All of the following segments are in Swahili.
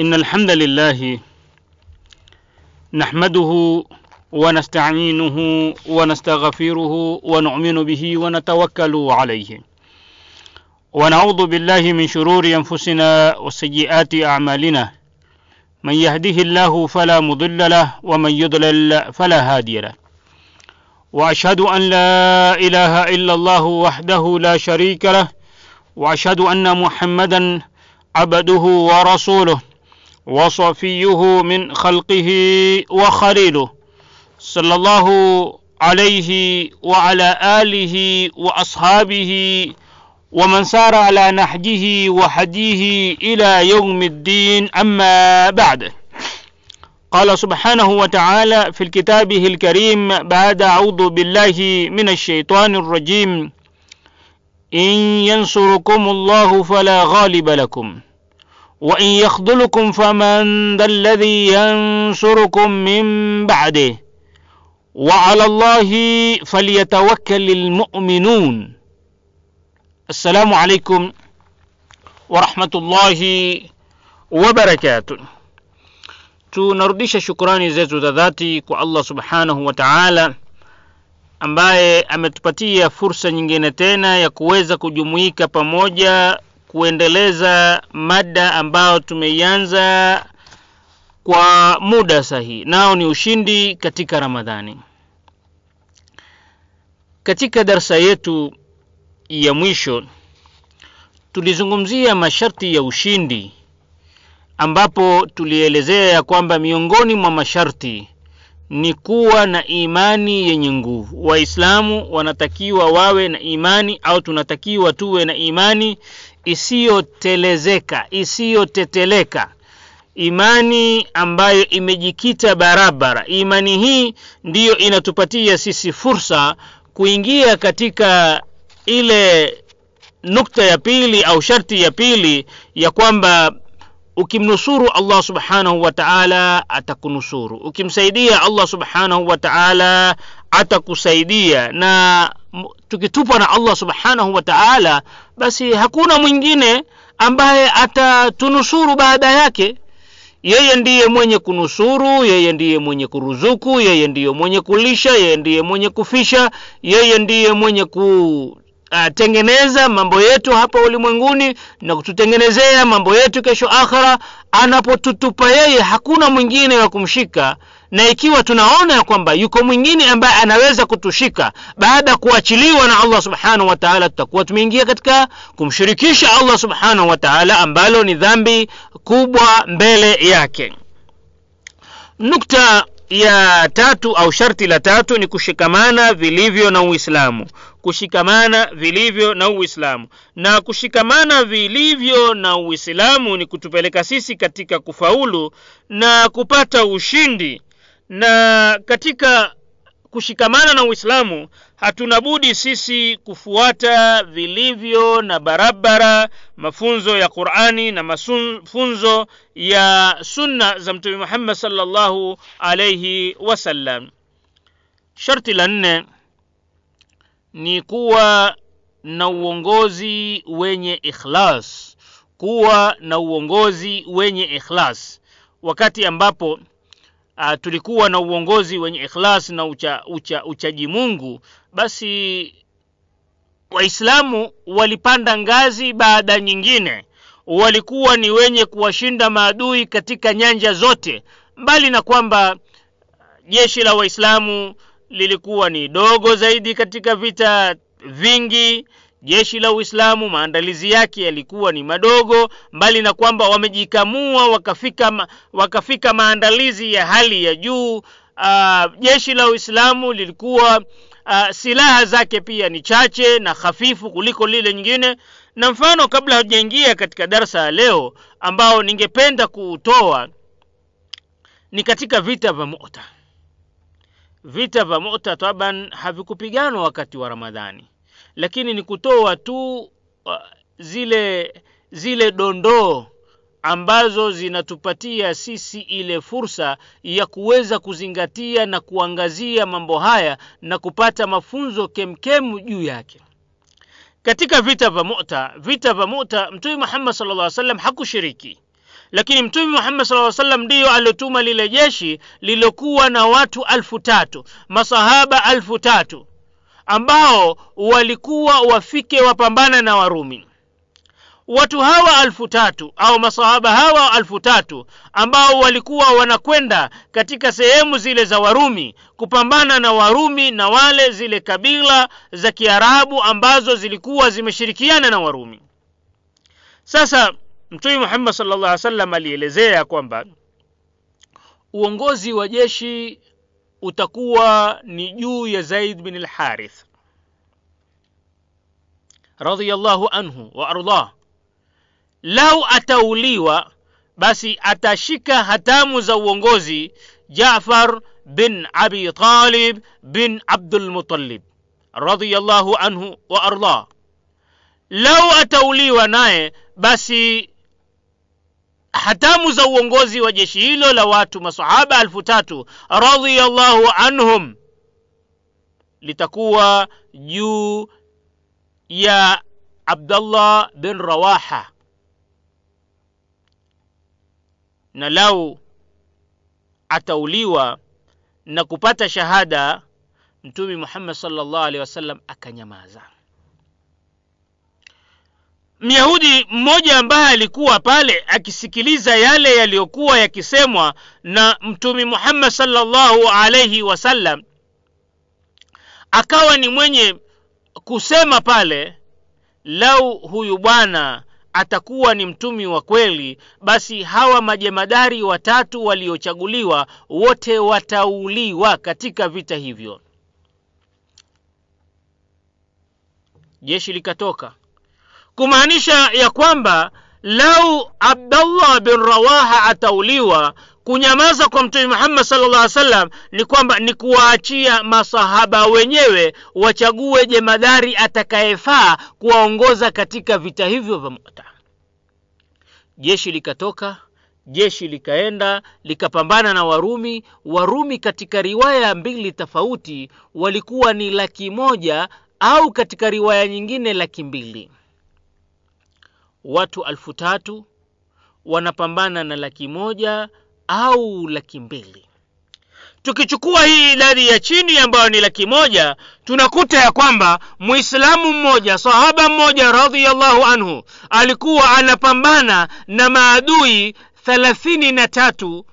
إن الحمد لله نحمده ونستعينه ونستغفره ونؤمن به ونتوكل عليه. ونعوذ بالله من شرور أنفسنا وسيئات أعمالنا. من يهده الله فلا مضل له ومن يضلل فلا هادي له. وأشهد أن لا إله إلا الله وحده لا شريك له وأشهد أن محمدا عبده ورسوله. وصفيه من خلقه وخليله. صلى الله عليه وعلى آله وأصحابه ومن سار على نهجه وهديه إلى يوم الدين. أما بعد. قال سبحانه وتعالى في كتابه الكريم بعد أعوذ بالله من الشيطان الرجيم إن ينصركم الله فلا غالب لكم. وإن يخذلكم فمن ذا الذي ينصركم من بعده. وعلى الله فليتوكل المؤمنون. السلام عليكم ورحمة الله وبركاته. تو تنردش شكراني زيت ذاتي كو الله سبحانه وتعالى أمباي أمتبتية فرصة nyingine tena ya kuweza kujumuika kuendeleza mada ambayo tumeianza kwa muda sahihi. Nao ni ushindi katika ramadhani. Katika darsa yetu ya mwisho tulizungumzia masharti ya ushindi ambapo tulielezea ya kwamba miongoni mwa masharti ni kuwa na imani yenye nguvu. Waislamu wanatakiwa wawe na imani au tunatakiwa tuwe na imani isiyotelezeka isiyoteteleka. Imani ambayo imejikita barabara imani hii ndiyo inatupatia sisi fursa kuingia katika ile nukta ya pili au sharti ya pili ya kwamba ukimnusuru allah subhanahu wa taala atakunusuru. Ukimsaidia allah subhanahu wa taala atakusaidia. Na tukitupwa na allah subhanahu wa taala basi hakuna mwingine ambaye atatunusuru baada yake. Yeye ndiye mwenye kunusuru yeye ndiye mwenye kuruzuku yeye ndiye mwenye kulisha yeye ndiye mwenye kufisha yeye ndiye mwenye ku atengeneza mambo yetu hapa ulimwenguni na kututengenezea mambo yetu kesho akhira anapotutupa yeye hakuna mwingine wa kumshika. Na ikiwa tunaona ya kwamba yuko mwingine ambaye anaweza kutushika baada ya kuachiliwa na allah subhanahu wataala tutakuwa tumeingia katika kumshirikisha allah subhanahu wataala ambalo ni dhambi kubwa mbele yake. Nukta ya tatu au sharti la tatu ni kushikamana vilivyo na uislamu kushikamana vilivyo na uislamu. Na kushikamana vilivyo na uislamu ni kutupeleka sisi katika kufaulu na kupata ushindi. Na katika kushikamana na uislamu hatuna budi sisi kufuata vilivyo na barabara mafunzo ya qurani na mafunzo ya sunna za mtume muhammad salllahu alaihi wasallam sharti la nne ni kuwa na uongozi wenye ikhlas kuwa na uongozi wenye ikhlas. Wakati ambapo uh, tulikuwa na uongozi wenye ikhlas na ucha, ucha, uchaji mungu basi waislamu walipanda ngazi baada nyingine. Walikuwa ni wenye kuwashinda maadui katika nyanja zote mbali na kwamba jeshi la waislamu lilikuwa ni dogo zaidi katika vita vingi. Jeshi la uislamu maandalizi yake yalikuwa ni madogo mbali na kwamba wamejikamua wakafika, wakafika maandalizi ya hali ya juu. Uh, jeshi la uislamu lilikuwa uh, silaha zake pia ni chache na hafifu kuliko lile nyingine. Na mfano kabla hatujaingia katika darsa ya leo ambao ningependa kuutoa ni katika vita vya muta vita vya muta taban havikupiganwa wakati wa ramadhani lakini ni kutoa tu uh, zile zile dondoo ambazo zinatupatia sisi ile fursa ya kuweza kuzingatia na kuangazia mambo haya na kupata mafunzo kemkemu juu yake. Katika vita vya muta vita vya muta mtume muhammad sal lla salam hakushiriki lakini mtume muhammad saa salam ndiyo aliotuma lile jeshi lililokuwa na watu alfu tatu masahaba alfu tatu ambao walikuwa wafike wapambana na warumi. Watu hawa alfu tatu au masahaba hawa alfu tatu ambao walikuwa wanakwenda katika sehemu zile za warumi kupambana na warumi na wale zile kabila za kiarabu ambazo zilikuwa zimeshirikiana na warumi. Sasa mtume muhammad sal llah wasallam alielezea kwamba uongozi wa jeshi utakuwa ni juu ya zaid bin lharith radhiallahu anhu wa ardah lau atauliwa basi atashika hatamu za uongozi jafar bin abi talib bin abdulmutalib radhiallahu anhu wa ardah lau atauliwa naye basi hatamu za uongozi wa jeshi hilo la watu masahaba elfu tatu radhiallahu anhum litakuwa juu ya abdallah bin rawaha. Na lau atauliwa na kupata shahada mtume muhammad salllah alehi wasallam akanyamaza myahudi mmoja ambaye alikuwa pale akisikiliza yale yaliyokuwa yakisemwa na mtume muhammad salllahu alaihi wasallam akawa ni mwenye kusema pale lau huyu bwana atakuwa ni mtumi wa kweli basi hawa majemadari watatu waliochaguliwa wote watauliwa katika vita hivyo. Jeshi likatoka kumaanisha ya kwamba lau abdallah bin rawaha atauliwa kunyamaza kwa mtume muhammad salllah alaihi wasallam ni kwamba ni kuwaachia masahaba wenyewe wachague jemadari atakayefaa kuwaongoza katika vita hivyo vya muta jeshi likatoka jeshi likaenda likapambana na warumi. Warumi katika riwaya mbili tofauti walikuwa ni laki moja au katika riwaya nyingine laki mbili watu alfu tatu wanapambana na laki moja au laki mbili. Tukichukua hii idadi ya chini ambayo ni laki moja tunakuta ya kwamba muislamu mmoja sahaba mmoja radhiallahu anhu alikuwa anapambana na maadui thelathini na tatu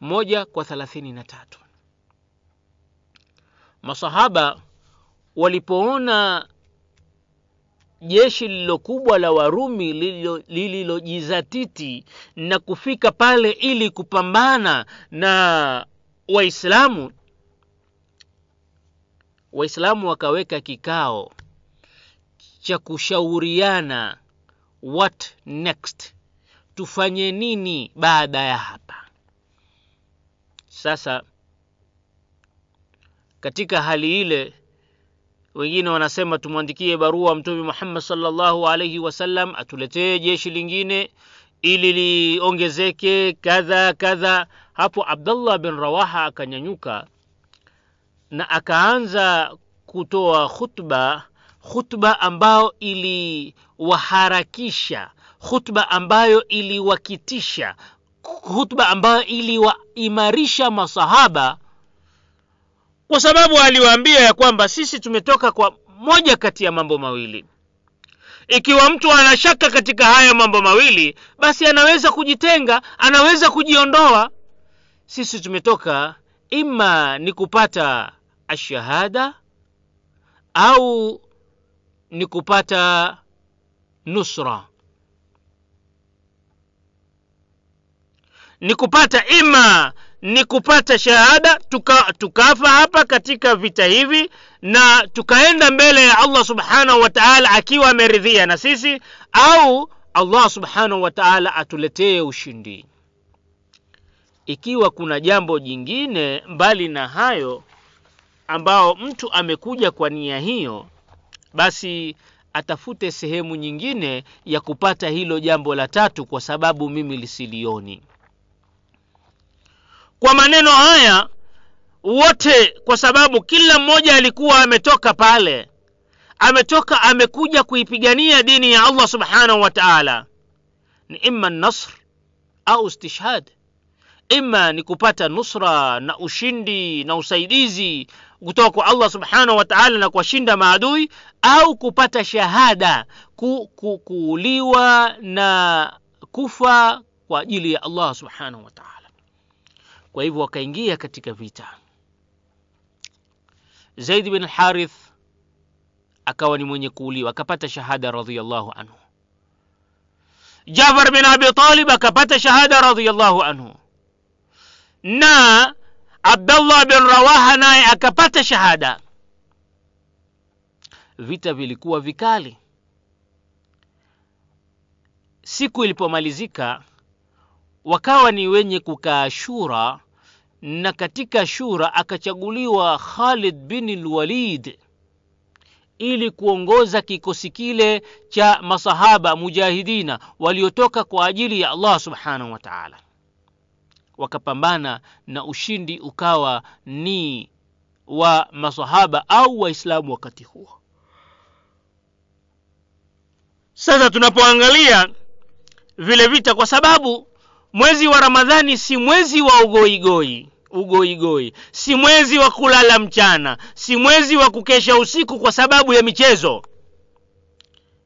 moja kwa thelathini na tatu. Masahaba walipoona jeshi lililokubwa la warumi lililojizatiti na kufika pale ili kupambana na waislamu. Waislamu wakaweka kikao cha kushauriana what next? Tufanye nini baada ya hapa? Sasa katika hali ile wengine wanasema tumwandikie barua mtume muhammad salllahu alaihi wasallam atuletee jeshi lingine ili liongezeke kadha kadha. Hapo abdullah bin rawaha akanyanyuka na akaanza kutoa khutba khutba ambayo iliwaharakisha khutba ambayo iliwakitisha khutba ambayo iliwaimarisha masahaba kwa sababu aliwaambia ya kwamba sisi tumetoka kwa moja kati ya mambo mawili. Ikiwa mtu anashaka katika haya mambo mawili basi anaweza kujitenga anaweza kujiondoa. Sisi tumetoka ima ni kupata ashahada au ni kupata nusra. Ni kupata ima ni kupata shahada tuka, tukafa hapa katika vita hivi na tukaenda mbele ya allah subhanahu wa taala akiwa ameridhia na sisi au allah subhanahu wa taala atuletee ushindi. Ikiwa kuna jambo jingine mbali na hayo ambao mtu amekuja kwa nia hiyo basi atafute sehemu nyingine ya kupata hilo jambo la tatu kwa sababu mimi lisilioni kwa maneno haya wote kwa sababu kila mmoja alikuwa ametoka pale ametoka amekuja kuipigania dini ya allah subhanahu wa taala. Ni ima nasr au istishhad. Ima ni kupata nusra na ushindi na usaidizi kutoka kwa allah subhanahu wa taala na kuwashinda maadui au kupata shahada ku, ku, kuuliwa na kufa kwa ajili ya allah subhanahu wa taala kwa hivyo wakaingia katika vita. Zaid bin harith akawa ni mwenye kuuliwa akapata shahada radhiallahu anhu. Jafar bin abi talib akapata shahada radhiallahu anhu. Na abdallah bin rawaha naye akapata shahada. Vita vilikuwa vikali. Siku ilipomalizika wakawa ni wenye kukaa shura na katika shura akachaguliwa khalid bin lwalid ili kuongoza kikosi kile cha masahaba mujahidina waliotoka kwa ajili ya allah subhanahu wa taala. Wakapambana na ushindi ukawa ni wa masahaba au waislamu wakati huo. Sasa tunapoangalia vile vita kwa sababu mwezi wa ramadhani si mwezi wa ugoigoi ugoigoi. Si mwezi wa kulala mchana si mwezi wa kukesha usiku kwa sababu ya michezo.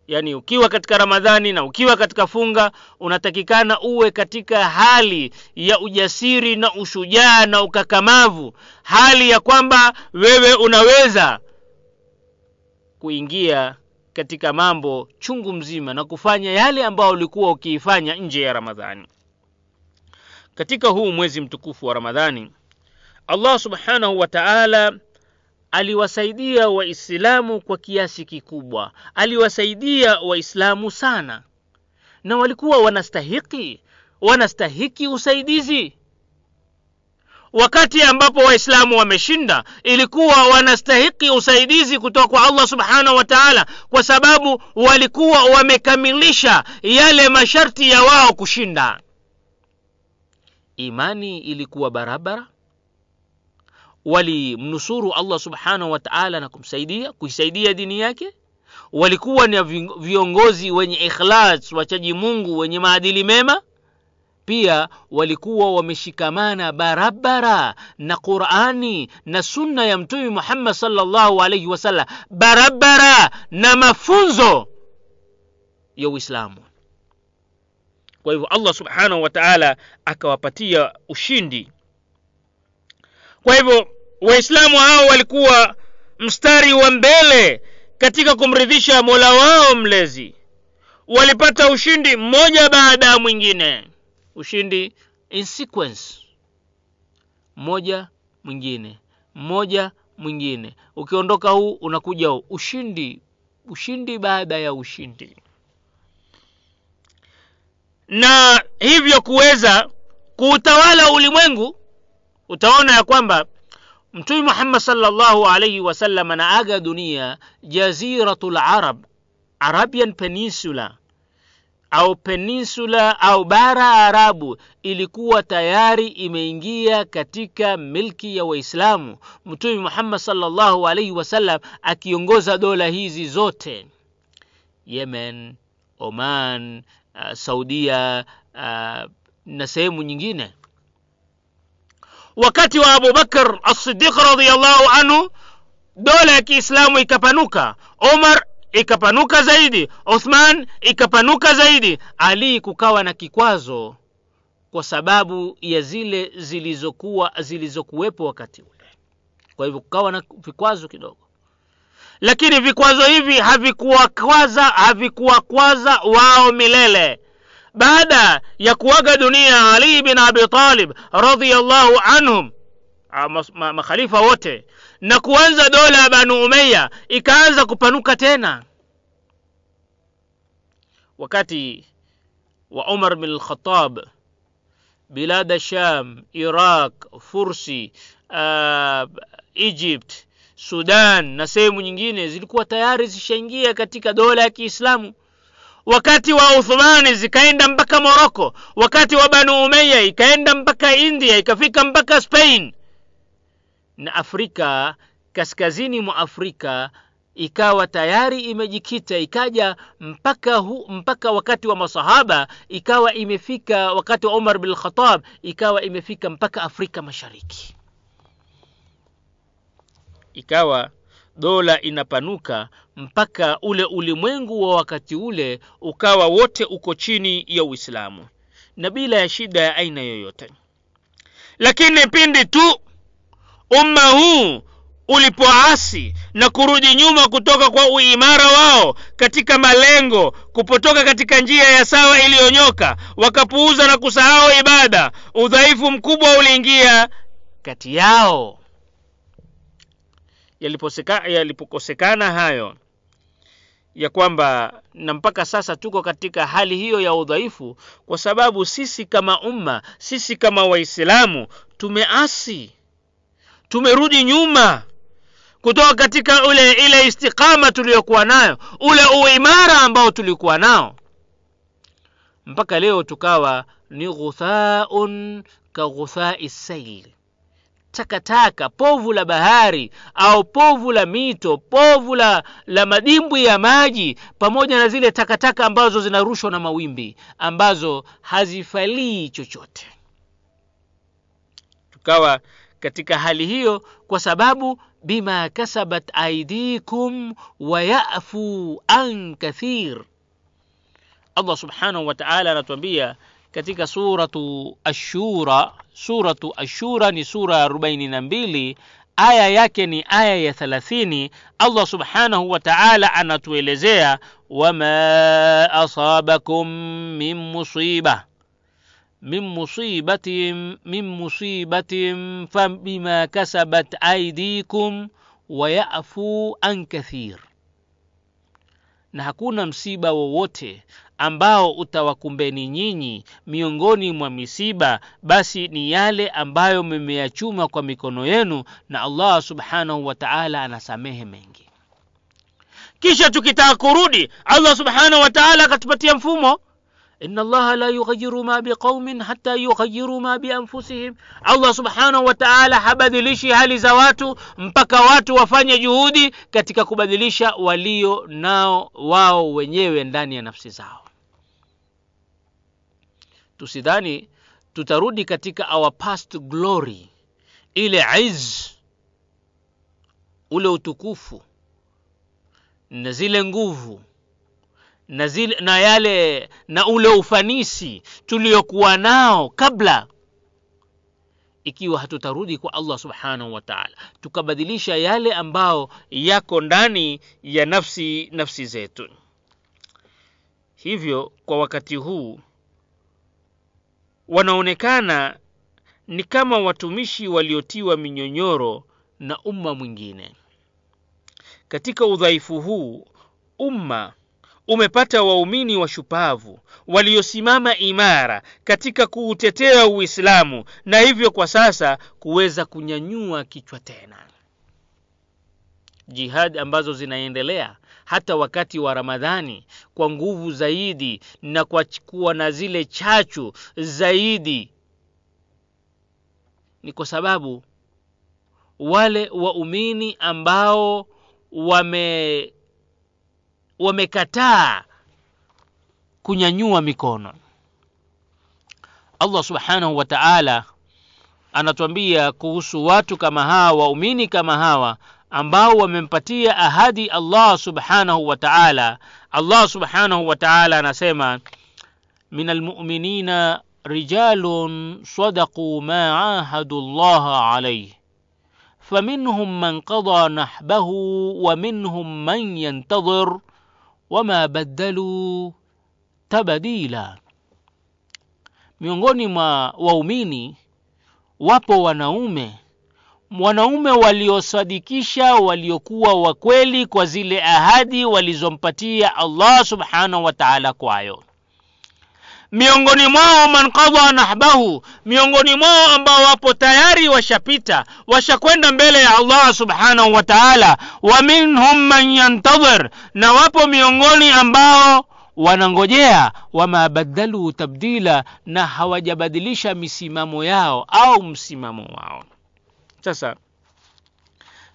Yaani ukiwa katika ramadhani na ukiwa katika funga unatakikana uwe katika hali ya ujasiri na ushujaa na ukakamavu. Hali ya kwamba wewe unaweza kuingia katika mambo chungu mzima na kufanya yale ambayo ulikuwa ukiifanya nje ya ramadhani katika huu mwezi mtukufu wa ramadhani allah subhanahu wa taala aliwasaidia waislamu kwa kiasi kikubwa. Aliwasaidia waislamu sana. Na walikuwa wanastahiki wanastahiki usaidizi. Wakati ambapo waislamu wameshinda ilikuwa wanastahiki usaidizi kutoka kwa allah subhanahu wa taala kwa sababu walikuwa wamekamilisha yale masharti ya wao kushinda imani ilikuwa barabara? Walimnusuru allah subhanahu wa taala na kumsaidia kuisaidia dini yake? Walikuwa ni viongozi wenye ikhlas wachaji mungu wenye maadili mema? Pia walikuwa wameshikamana barabara na qurani na sunna ya mtume muhammad salllahu alaihi wasallam barabara na mafunzo ya uislamu kwa hivyo allah subhanahu wa taala akawapatia ushindi. Kwa hivyo waislamu hao walikuwa mstari wa mbele katika kumridhisha mola wao mlezi. Walipata ushindi mmoja baada ya mwingine. Ushindi in sequence. Mmoja mwingine. Mmoja mwingine. Ukiondoka huu unakuja huu ushindi. Ushindi baada ya ushindi na hivyo kuweza kuutawala ulimwengu utaona ya kwamba mtume muhammad salllahu alaihi wasallam anaaga dunia jaziratu larab arabian peninsula au peninsula au bara arabu ilikuwa tayari imeingia katika milki ya waislamu. Mtume muhammad salllahu alaihi wasallam akiongoza dola hizi zote yemen oman uh, saudia uh, na sehemu nyingine. Wakati wa abubakar radiallahu anhu dola ya kiislamu ikapanuka. Omar ikapanuka zaidi. Uthman ikapanuka zaidi. Ali kukawa na kikwazo kwa sababu ya zile zilizokuwa zilizokuwepo wakati ule. Kwa hivyo kukawa na vikwazo kidogo lakini vikwazo hivi havikuwakwaza havikuwakwaza wao milele. Baada ya kuaga dunia ali bin abi talib radiallahu anhum makhalifa wote na kuanza dola ya banu umeya ikaanza kupanuka tena. Wakati wa umar bin lkhatab bilada sham iraq fursi uh, egypt sudan na sehemu nyingine zilikuwa tayari zishaingia katika dola ya kiislamu. Wakati wa uthmani zikaenda mpaka moroko wakati wa banu umeya ikaenda mpaka india ikafika mpaka spain. Na afrika kaskazini mwa afrika ikawa tayari imejikita ikaja mpaka hu, mpaka wakati wa masahaba ikawa imefika wakati wa Umar bin ikawa imefika mpaka Afrika Mashariki ikawa dola inapanuka mpaka ule ulimwengu wa wakati ule ukawa wote uko chini ya Uislamu na bila ya shida ya aina yoyote. Lakini pindi tu umma huu ulipoasi na kurudi nyuma kutoka kwa uimara wao katika malengo kupotoka katika njia ya sawa iliyonyoka wakapuuza na kusahau ibada udhaifu mkubwa uliingia kati yao yalipokosekana hayo ya kwamba na mpaka sasa tuko katika hali hiyo ya udhaifu kwa sababu sisi kama umma sisi kama waislamu tumeasi tumerudi nyuma kutoka katika ule ile istiqama tuliyokuwa nayo ule uimara ambao tulikuwa nao. Mpaka leo tukawa ni ghuthaun ka ghuthai sail takataka povu la bahari au povu la mito povu la, la madimbwi ya maji pamoja na zile takataka ambazo zinarushwa na mawimbi ambazo hazifalii chochote. Tukawa katika hali hiyo kwa sababu bima kasabat aidikum wayafu an kathir. Allah subhanahu wa taala anatuambia katika suratu ashura suratu ashura ni sura ya arobaini na mbili aya yake ni aya ya thalathini. Allah subhanahu wa taala anatuelezea wama asabakum min musiba. Min musibatin min musibatin fabima kasabat aidikum wayafu an kathir. Na hakuna msiba wowote ambao utawakumbeni nyinyi miongoni mwa misiba basi ni yale ambayo mmeyachuma kwa mikono yenu na allah subhanahu wa taala anasamehe mengi. Kisha tukitaka kurudi allah subhanahu wa taala akatupatia mfumo. Inna allaha la yughayiru ma biqaumin hata yughayiru ma bianfusihim allah subhanahu wa taala habadilishi hali za watu mpaka watu wafanye juhudi katika kubadilisha walio nao wao wenyewe ndani ya nafsi zao tusidhani tutarudi katika our past glory ile iz ule utukufu na zile nguvu na, zile, na yale na ule ufanisi tuliokuwa nao kabla ikiwa hatutarudi kwa allah subhanahu wa taala tukabadilisha yale ambao yako ndani ya nafsi nafsi zetu. Hivyo kwa wakati huu wanaonekana ni kama watumishi waliotiwa minyonyoro na umma mwingine. Katika udhaifu huu umma umepata waumini washupavu waliosimama imara katika kuutetea uislamu na hivyo kwa sasa kuweza kunyanyua kichwa tena. Jihadi ambazo zinaendelea hata wakati wa ramadhani kwa nguvu zaidi na kwa kuwa na zile chachu zaidi. Ni kwa sababu wale waumini ambao wame wamekataa kunyanyua mikono. Allah subhanahu wa taala anatuambia kuhusu watu kama hawa waumini kama hawa ambao wamempatia ahadi allah subhanahu wa taala allah subhanahu wa taala anasema min almuminina rijalun sadaquu ma ahadu llaha alaih فمنهم من قضى نحبه ومنهم من ينتظر wama badalu tabadila miongoni mwa waumini wapo wanaume wanaume waliosadikisha waliokuwa wakweli kwa zile ahadi walizompatia allah subhanahu wa taala kwayo. Miongoni mwao man qadha nahbahu miongoni mwao ambao wapo tayari washapita washakwenda mbele ya allah subhanahu wa taala wa minhum man yantadhir na wapo miongoni ambao wanangojea wama badalu tabdila na hawajabadilisha misimamo yao au msimamo wao sasa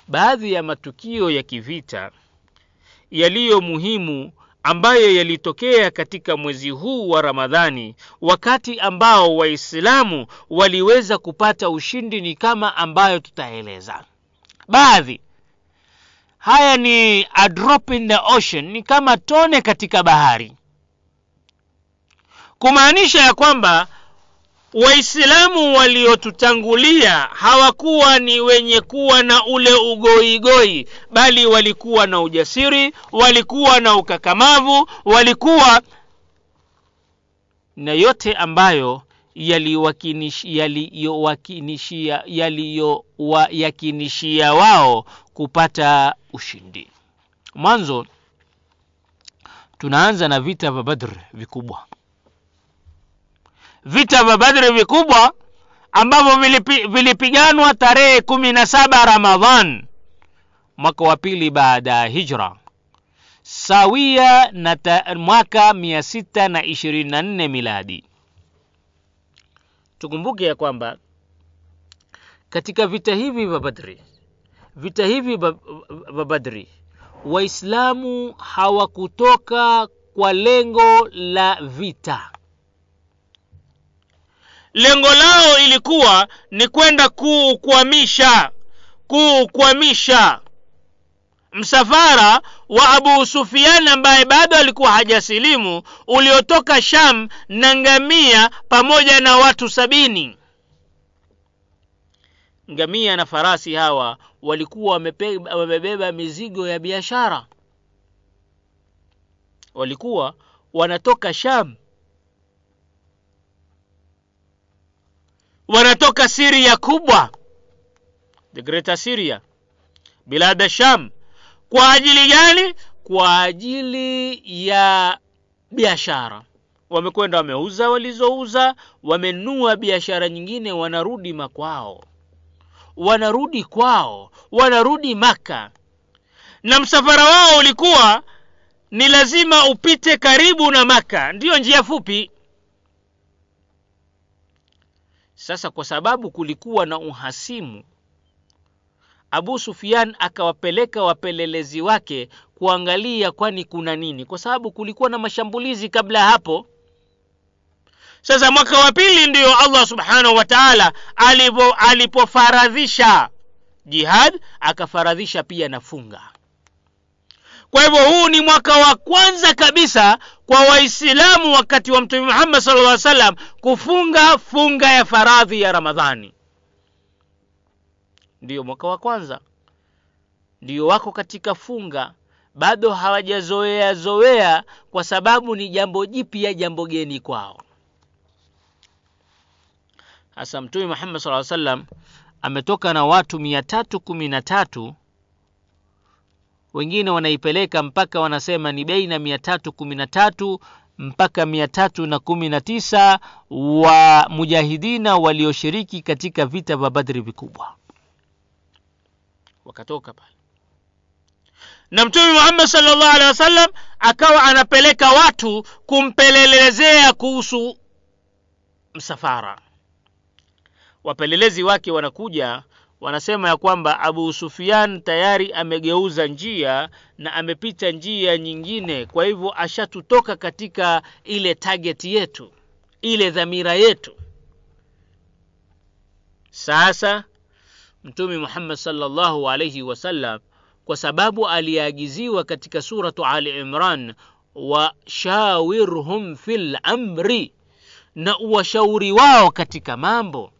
baadhi ya matukio ya kivita yaliyo muhimu ambayo yalitokea katika mwezi huu wa Ramadhani, wakati ambao Waislamu waliweza kupata ushindi ni kama ambayo tutaeleza. Baadhi haya ni a drop in the ocean, ni kama tone katika bahari, kumaanisha ya kwamba Waislamu waliotutangulia hawakuwa ni wenye kuwa na ule ugoigoi, bali walikuwa na ujasiri, walikuwa na ukakamavu, walikuwa na yote ambayo yaliyowakinishia yaliyowayakinishia wao kupata ushindi. Mwanzo tunaanza na vita vya Badr vikubwa vita vya Badri vikubwa ambavyo vilipi, vilipiganwa tarehe kumi na saba Ramadhan mwaka wa pili baada ya hijra sawia na ta, mwaka mia sita na ishirini na nne miladi. Tukumbuke ya kwamba katika vita hivi vya Badri, vita hivi vya Badri, Waislamu hawakutoka kwa lengo la vita lengo lao ilikuwa ni kwenda kuukwamisha kuukwamisha msafara wa Abu Sufian ambaye bado alikuwa hajasilimu uliotoka Sham na ngamia pamoja na watu sabini. Ngamia na farasi hawa walikuwa wamebeba mizigo ya biashara, walikuwa wanatoka Sham wanatoka Siria kubwa, the greater Syria, bilada Sham. Kwa ajili gani? Kwa ajili ya biashara. Wamekwenda wameuza walizouza, wamenua biashara nyingine, wanarudi makwao, wanarudi kwao, wanarudi Maka, na msafara wao ulikuwa ni lazima upite karibu na Maka, ndiyo njia fupi. Sasa kwa sababu kulikuwa na uhasimu, Abu Sufyan akawapeleka wapelelezi wake kuangalia kwani kuna nini, kwa sababu kulikuwa na mashambulizi kabla ya hapo. Sasa mwaka wa pili ndiyo Allah subhanahu wa ta'ala alipofaradhisha jihad, akafaradhisha pia na funga. Kwa hivyo huu ni mwaka wa kwanza kabisa kwa Waislamu wakati wa Mtume Muhammad sala llah salam kufunga funga ya faradhi ya Ramadhani. Ndiyo mwaka wa kwanza, ndiyo wako katika funga, bado hawajazoea zoea, kwa sababu ni jambo jipya, jambo geni kwao. Hasa Mtume Muhammad sallallahu salam ametoka na watu mia tatu kumi na tatu wengine wanaipeleka mpaka wanasema ni beina mia tatu kumi na tatu mpaka mia tatu na kumi na tisa wa mujahidina walioshiriki katika vita vya Badri vikubwa wakatoka pale, na Mtume Muhammad salllah alehi wasallam akawa anapeleka watu kumpelelezea kuhusu msafara. Wapelelezi wake wanakuja wanasema ya kwamba Abu Sufyan tayari amegeuza njia na amepita njia nyingine, kwa hivyo ashatutoka katika ile target yetu, ile dhamira yetu. Sasa Mtume Muhammad sallallahu alayhi wasallam, kwa sababu aliagiziwa katika suratu Ali Imran, washawirhum fil amri, na uwashauri wao katika mambo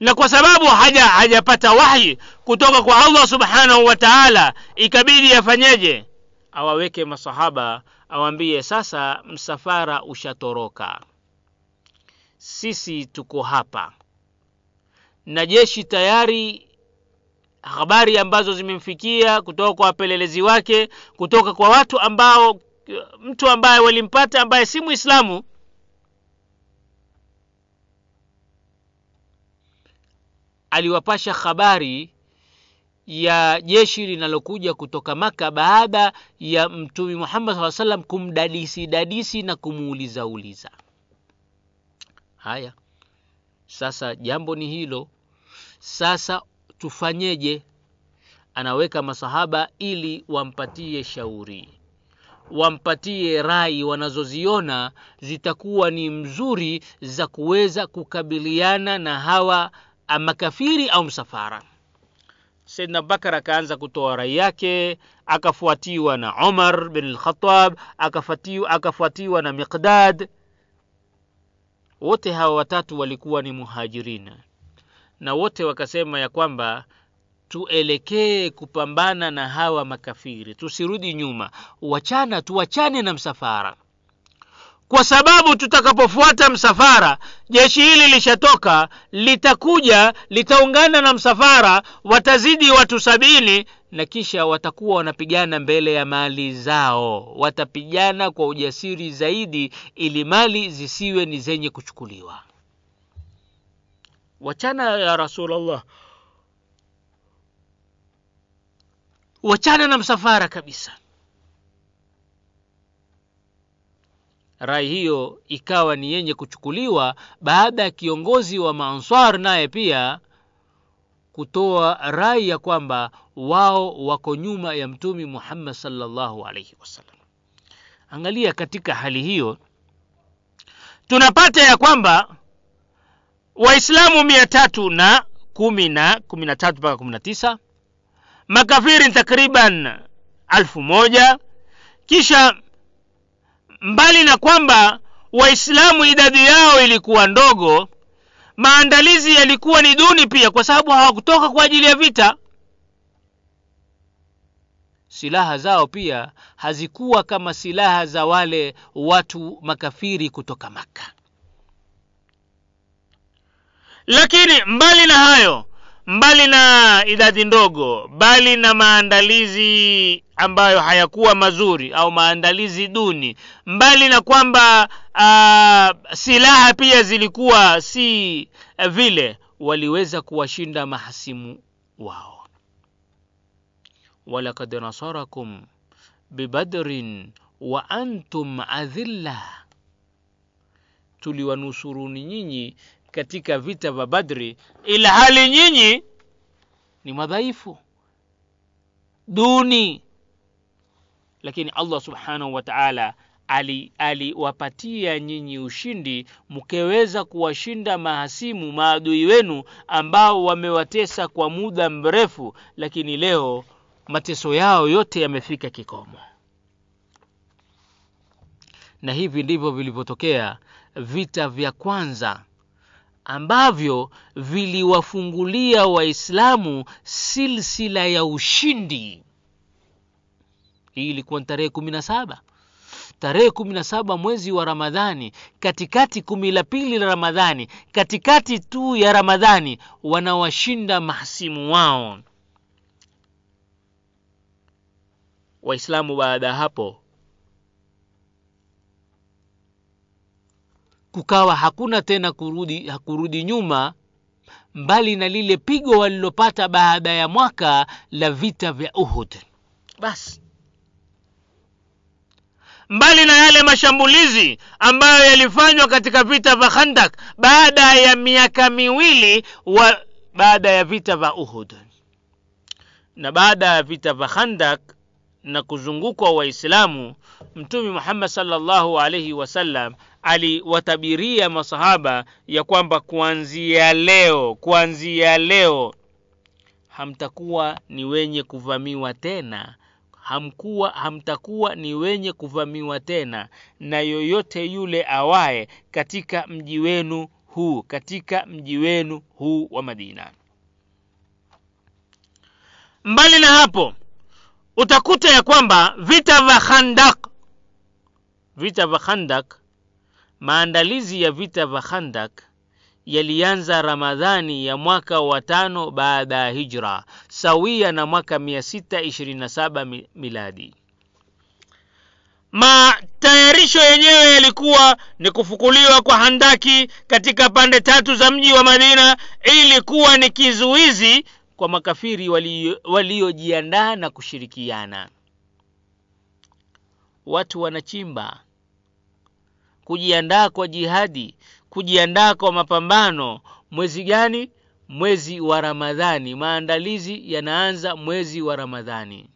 na kwa sababu haja hajapata wahi kutoka kwa Allah subhanahu wa ta'ala, ikabidi afanyeje? Awaweke masahaba, awambie sasa, msafara ushatoroka, sisi tuko hapa na jeshi tayari. Habari ambazo zimemfikia kutoka kwa wapelelezi wake, kutoka kwa watu ambao, mtu ambaye walimpata ambaye si Muislamu aliwapasha habari ya jeshi linalokuja kutoka Maka baada ya Mtume Muhammad saa salam kumdadisi dadisi na kumuuliza uliza. Haya, sasa jambo ni hilo. Sasa tufanyeje? anaweka masahaba ili wampatie shauri wampatie rai wanazoziona zitakuwa ni mzuri za kuweza kukabiliana na hawa makafiri au msafara? Saidna bakar akaanza kutoa rai yake akafuatiwa na umar bin lkhatab akafuatiwa, akafuatiwa na miqdad. Wote hawa watatu walikuwa ni muhajirina na wote wakasema ya kwamba tuelekee kupambana na hawa makafiri tusirudi nyuma. Wachana tuwachane na msafara kwa sababu tutakapofuata msafara jeshi hili lishatoka litakuja litaungana na msafara watazidi watu sabini na kisha watakuwa wanapigana mbele ya mali zao. Watapigana kwa ujasiri zaidi ili mali zisiwe ni zenye kuchukuliwa. Wachana ya rasulllah wachana na msafara kabisa rai hiyo ikawa ni yenye kuchukuliwa baada ya kiongozi wa maanswar naye pia kutoa rai ya kwamba wao wako nyuma ya mtumi muhammad salllahu alaihi wasallam. Angalia katika hali hiyo tunapata ya kwamba waislamu mia tatu na kumi na kumi na tatu mpaka kumi na tisa makafiri takriban alfu moja kisha mbali na kwamba waislamu idadi yao ilikuwa ndogo maandalizi yalikuwa ni duni pia kwa sababu hawakutoka kwa ajili ya vita. Silaha zao pia hazikuwa kama silaha za wale watu makafiri kutoka maka lakini mbali na hayo mbali na idadi ndogo bali na maandalizi ambayo hayakuwa mazuri au maandalizi duni. Mbali na kwamba uh, silaha pia zilikuwa si uh, vile waliweza kuwashinda mahasimu wao. Walakad nasarakum bibadrin wa antum adhilla. Tuliwanusuruni nyinyi katika vita vya badri ila hali nyinyi ni madhaifu duni lakini allah subhanahu wa taala aliwapatia ali nyinyi ushindi mkeweza kuwashinda mahasimu maadui wenu ambao wamewatesa kwa muda mrefu. Lakini leo mateso yao yote yamefika kikomo. Na hivi ndivyo vilivyotokea vita vya kwanza ambavyo viliwafungulia waislamu silsila ya ushindi hii ilikuwa ni tarehe kumi na saba. Tarehe kumi na saba mwezi wa ramadhani katikati kumi la pili la ramadhani katikati tu ya ramadhani wanawashinda mahasimu wao. Waislamu baada ya hapo kukawa hakuna tena kurudi hakurudi nyuma mbali na lile pigo walilopata baada ya mwaka la vita vya uhud. Basi mbali na yale mashambulizi ambayo yalifanywa katika vita vya khandak baada ya miaka miwili wa baada ya vita vya uhud. Na baada ya vita vya khandak na kuzungukwa waislamu mtume muhammad salllahu alaihi wasallam aliwatabiria masahaba ya kwamba kuanzia leo kuanzia leo hamtakuwa ni wenye kuvamiwa tena hamkuwa hamtakuwa ni wenye kuvamiwa tena na yoyote yule awaye katika mji wenu huu katika mji wenu huu wa madina. Mbali na hapo utakuta ya kwamba vita vya khandak vita vya khandak maandalizi ya vita vya khandak yalianza ramadhani ya mwaka wa tano baada ya hijra sawia na mwaka 627 miladi. Matayarisho yenyewe yalikuwa ni kufukuliwa kwa handaki katika pande tatu za mji wa madina ili kuwa ni kizuizi kwa makafiri waliojiandaa wali na kushirikiana. Watu wanachimba kujiandaa kwa jihadi kujiandaa kwa mapambano. Mwezi gani? Mwezi wa ramadhani. Maandalizi yanaanza mwezi wa ramadhani.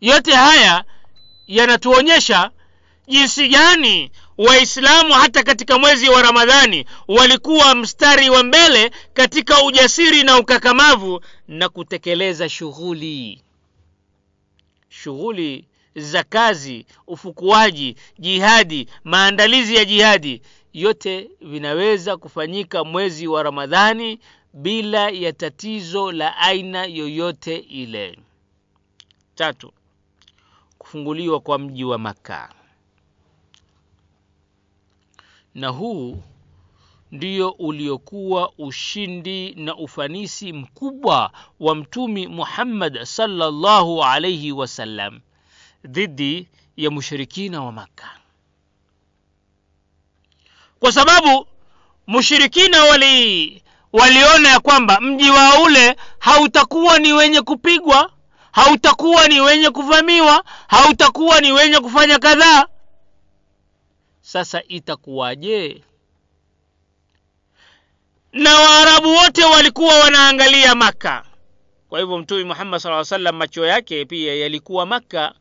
Yote haya yanatuonyesha jinsi gani waislamu hata katika mwezi wa ramadhani walikuwa mstari wa mbele katika ujasiri na ukakamavu na kutekeleza shughuli. Shughuli za kazi ufukuaji jihadi maandalizi ya jihadi. Yote vinaweza kufanyika mwezi wa ramadhani bila ya tatizo la aina yoyote ile. Tatu kufunguliwa kwa mji wa makka. Na huu ndio uliokuwa ushindi na ufanisi mkubwa wa mtumi muhammad sallallahu alaihi wasallam dhidi ya mushirikina wa makka. Kwa sababu mushirikina wali waliona ya kwamba mji wa ule hautakuwa ni wenye kupigwa hautakuwa ni wenye kuvamiwa hautakuwa ni wenye kufanya kadhaa. Sasa itakuwaje? Na waarabu wote walikuwa wanaangalia maka kwa hivyo mtume muhammad saa salam macho yake pia yalikuwa maka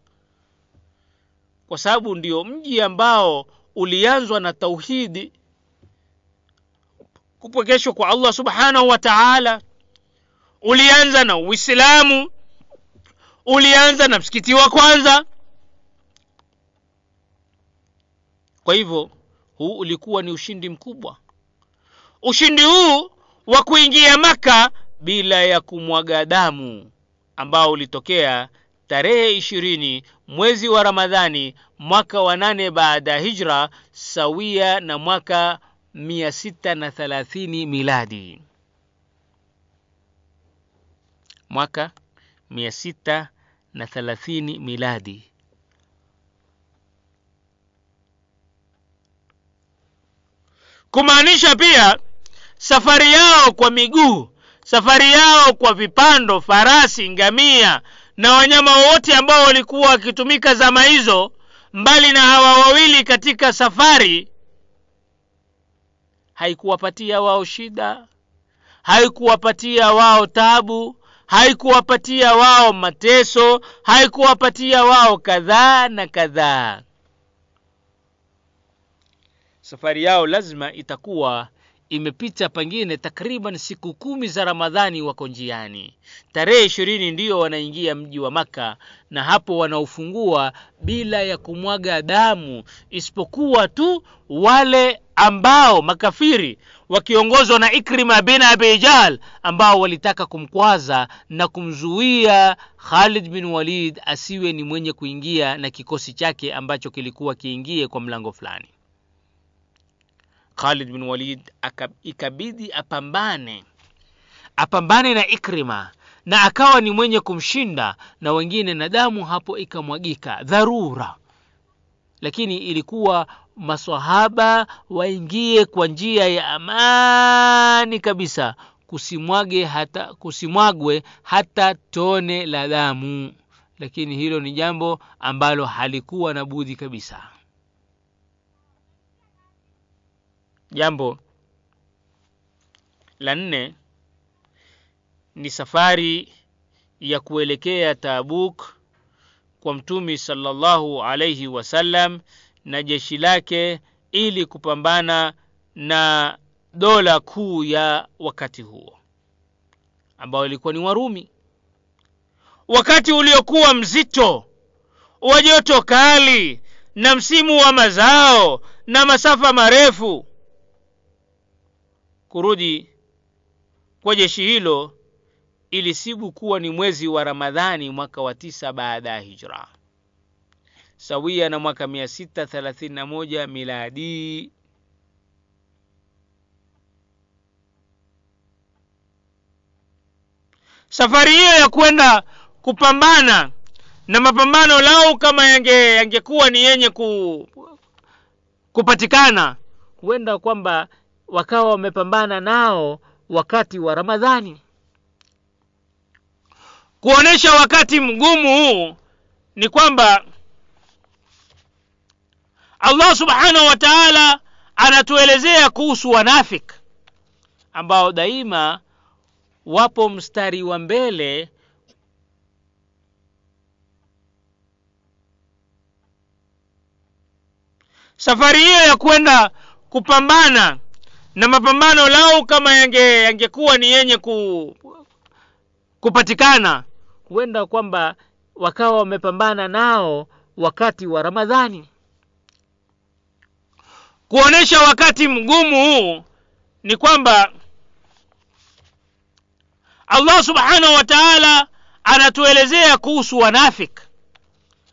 kwa sababu ndio mji ambao ulianzwa na tauhidi kupwekeshwa kwa allah subhanahu wa taala. Ulianza na uislamu ulianza na msikiti wa kwanza. Kwa hivyo huu ulikuwa ni ushindi mkubwa. Ushindi huu wa kuingia maka bila ya kumwaga damu ambao ulitokea tarehe ishirini mwezi wa ramadhani mwaka wa nane baada ya hijra sawia na mwaka mia sita na thalathini miladi. Mwaka mia sita na thalathini miladi. Kumaanisha pia safari yao kwa miguu safari yao kwa vipando farasi ngamia na wanyama wote ambao walikuwa wakitumika zama hizo mbali na hawa wawili katika safari haikuwapatia wao shida haikuwapatia wao tabu haikuwapatia wao mateso haikuwapatia wao kadhaa na kadhaa. Safari yao lazima itakuwa imepita pengine takriban siku kumi za ramadhani wako njiani. Tarehe ishirini ndiyo wanaingia mji wa maka na hapo wanaofungua bila ya kumwaga damu isipokuwa tu wale ambao makafiri wakiongozwa na ikrima bin abi jahl ambao walitaka kumkwaza na kumzuia khalid bin walid asiwe ni mwenye kuingia na kikosi chake ambacho kilikuwa kiingie kwa mlango fulani Khalid bin Walid ikabidi apambane apambane na Ikrima na akawa ni mwenye kumshinda na wengine na damu hapo ikamwagika. Dharura. Lakini ilikuwa maswahaba waingie kwa njia ya amani kabisa kusimwage hata kusimwagwe hata tone la damu. Lakini hilo ni jambo ambalo halikuwa na budhi kabisa jambo. La nne ni safari ya kuelekea tabuk kwa mtumi sallallahu alaihi wasallam na jeshi lake ili kupambana na dola kuu ya wakati huo ambao ilikuwa ni warumi. Wakati uliokuwa mzito wa joto kali na msimu wa mazao na masafa marefu kurudi kwa jeshi hilo ilisibu kuwa ni mwezi wa ramadhani mwaka wa tisa baada ya hijra. Sawia na mwaka 631 miladi. Safari hiyo ya kwenda kupambana na mapambano lau kama yange yangekuwa ni yenye ku, kupatikana huenda kwamba wakawa wamepambana nao wakati wa ramadhani. Kuonesha wakati mgumu huu ni kwamba allah subhanahu wa taala anatuelezea kuhusu wanafik ambao daima wapo mstari wa mbele safari hiyo ya kwenda kupambana na mapambano lao kama yange yangekuwa ni yenye ku, kupatikana. Huenda kwamba wakawa wamepambana nao wakati wa ramadhani. Kuonesha wakati mgumu huu ni kwamba allah subhanahu wa taala anatuelezea kuhusu wanafik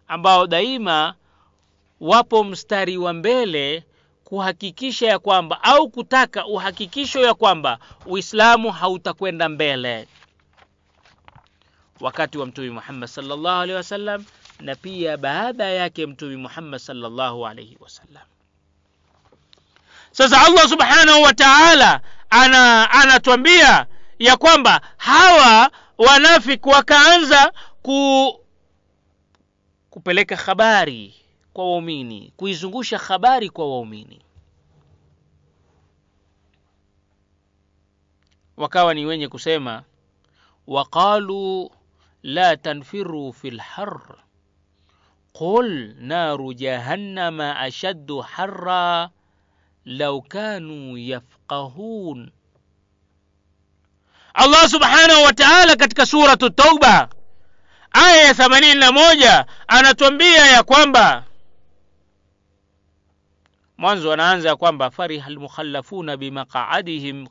ambao daima wapo mstari wa mbele kuhakikisha ya kwamba au kutaka uhakikisho ya kwamba uislamu hautakwenda mbele. Wakati wa mtume muhammad salllahu alehi wasallam na pia baada yake mtume muhammad salllahu alaihi wasallam. Sasa allah subhanahu wa taala ana ya kwamba hawa wanafiki wakaanza ku kupeleka habari kwa waumini kuizungusha habari kwa waumini. Wakawa ni wenye kusema waqalu la tanfiru fi lhar qul naru jahannama ashaddu harra lau kanu yafqahun. Allah subhanahu wa taala katika suratu tauba aya ya themanini na moja anatuambia ya kwamba mwanzo anaanza kwamba fariha lmukhallafuna bimaqaadihim